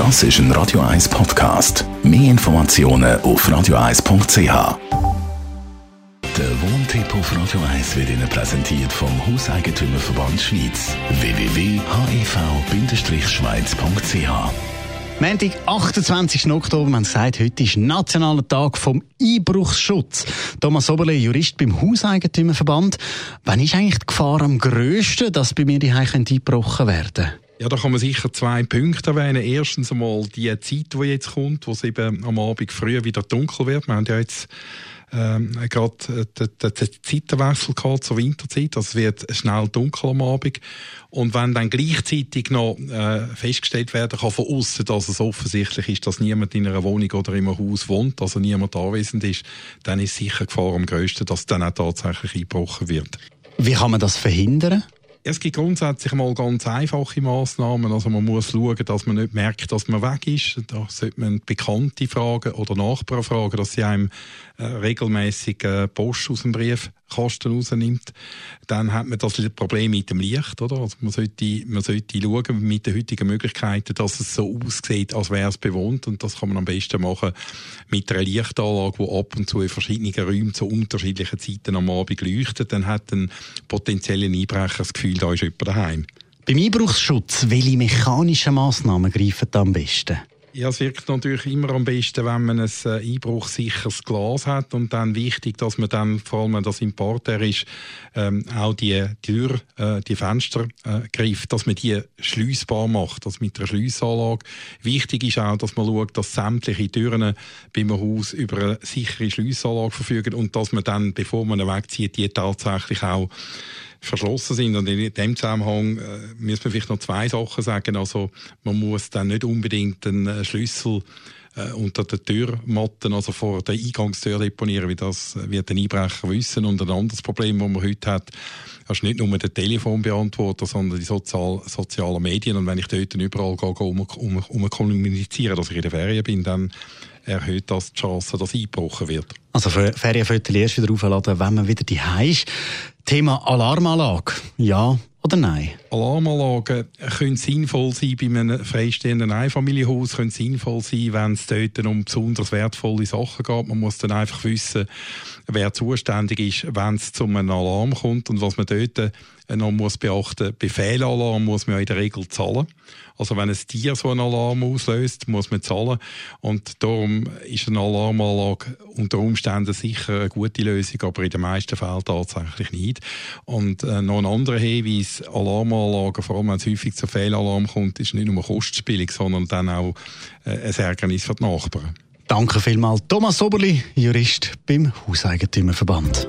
Das ist ein Radio 1 Podcast. Mehr Informationen auf radio1.ch. Der Wohntipp auf Radio 1 wird Ihnen präsentiert vom Hauseigentümerverband Schweiz. www.hev-schweiz.ch Montag, 28. Oktober, man sagt, heute ist Nationaler Tag vom Einbruchsschutz. Thomas Oberle, Jurist beim Hauseigentümerverband. Wann ist eigentlich die Gefahr am grössten, dass bei mir die Heime eingebrochen werden ja, da kann man sicher zwei Punkte erwähnen. Erstens einmal die Zeit, die jetzt kommt, wo es eben am Abend früher wieder dunkel wird. Wir haben ja jetzt ähm, gerade den, den, Zeitenwechsel gehabt zur Winterzeit. Also es wird schnell dunkel am Abend. Und wenn dann gleichzeitig noch äh, festgestellt werden kann von außen, dass es offensichtlich ist, dass niemand in einer Wohnung oder einem Haus wohnt, also niemand anwesend ist, dann ist sicher Gefahr am grössten, dass dann auch tatsächlich eingebrochen wird. Wie kann man das verhindern? Es gibt grundsätzlich mal ganz einfache Maßnahmen. Also man muss schauen, dass man nicht merkt, dass man weg ist. Da sollte man Bekannte fragen oder Nachbarn fragen, dass sie einem äh, regelmäßig äh, Post aus dem Briefkasten rausnimmt. Dann hat man das Problem mit dem Licht, oder? Also man sollte, man sollte schauen mit den heutigen Möglichkeiten, dass es so aussieht, als wäre es bewohnt. Und das kann man am besten machen mit einer Lichtanlage, die ab und zu in verschiedenen Räumen zu unterschiedlichen Zeiten am Abend leuchtet. Dann hat ein potenzieller Einbrecher das Gefühl, da ist jemand daheim. Beim Einbruchsschutz, welche mechanischen Massnahmen greifen da am besten? Ja, es wirkt natürlich immer am besten, wenn man ein äh, einbruchsicheres Glas hat und dann wichtig, dass man dann, vor allem wenn das im Parterre ist, ähm, auch die Tür, äh, die Fenster äh, greift, dass man die schließbar macht, also mit einer Schließanlage. Wichtig ist auch, dass man schaut, dass sämtliche Türen beim Haus über eine sichere Schließanlage verfügen und dass man dann, bevor man wegzieht, die tatsächlich auch verschlossen sind. Und in dem Zusammenhang äh, müssen wir vielleicht noch zwei Sachen sagen. Also man muss dann nicht unbedingt einen äh, Schlüssel äh, unter der Türmatten, also vor der Eingangstür deponieren, wie das äh, wird ein Einbrecher wissen. Und ein anderes Problem, das man heute hat, ist nicht nur der Telefonbeantworter, sondern die sozial, sozialen Medien. Und wenn ich dort überall gehe, um, um, um kommunizieren, dass ich in der Ferien bin, dann erhöht das die Chance, dass eingebrochen wird. Also Ferienfotos erst wieder aufladen, wenn man wieder die ist. Thema Alarmanlage. Ja oder nein? Alarmanlagen können sinnvoll sein bei einem freistehenden Einfamilienhaus, können sinnvoll sein, wenn es dort um besonders wertvolle Sachen geht. Man muss dann einfach wissen, wer zuständig ist, wenn es zu einem Alarm kommt und was man dort noch muss beachten. Bei Fehlalarm muss man ja in der Regel zahlen. Also wenn ein Tier so einen Alarm auslöst, muss man zahlen. Und darum ist eine Alarmanlage unter Umständen sicher eine gute Lösung, aber in den meisten Fällen tatsächlich nicht. Und äh, noch ein anderer Hinweis, Alarmanlagen, vor allem wenn es häufig zu Fehlalarm kommt, ist nicht nur kostspielig, sondern dann auch äh, ein Ärgernis für die Nachbarn. Danke vielmals, Thomas Oberli, Jurist beim Hauseigentümerverband.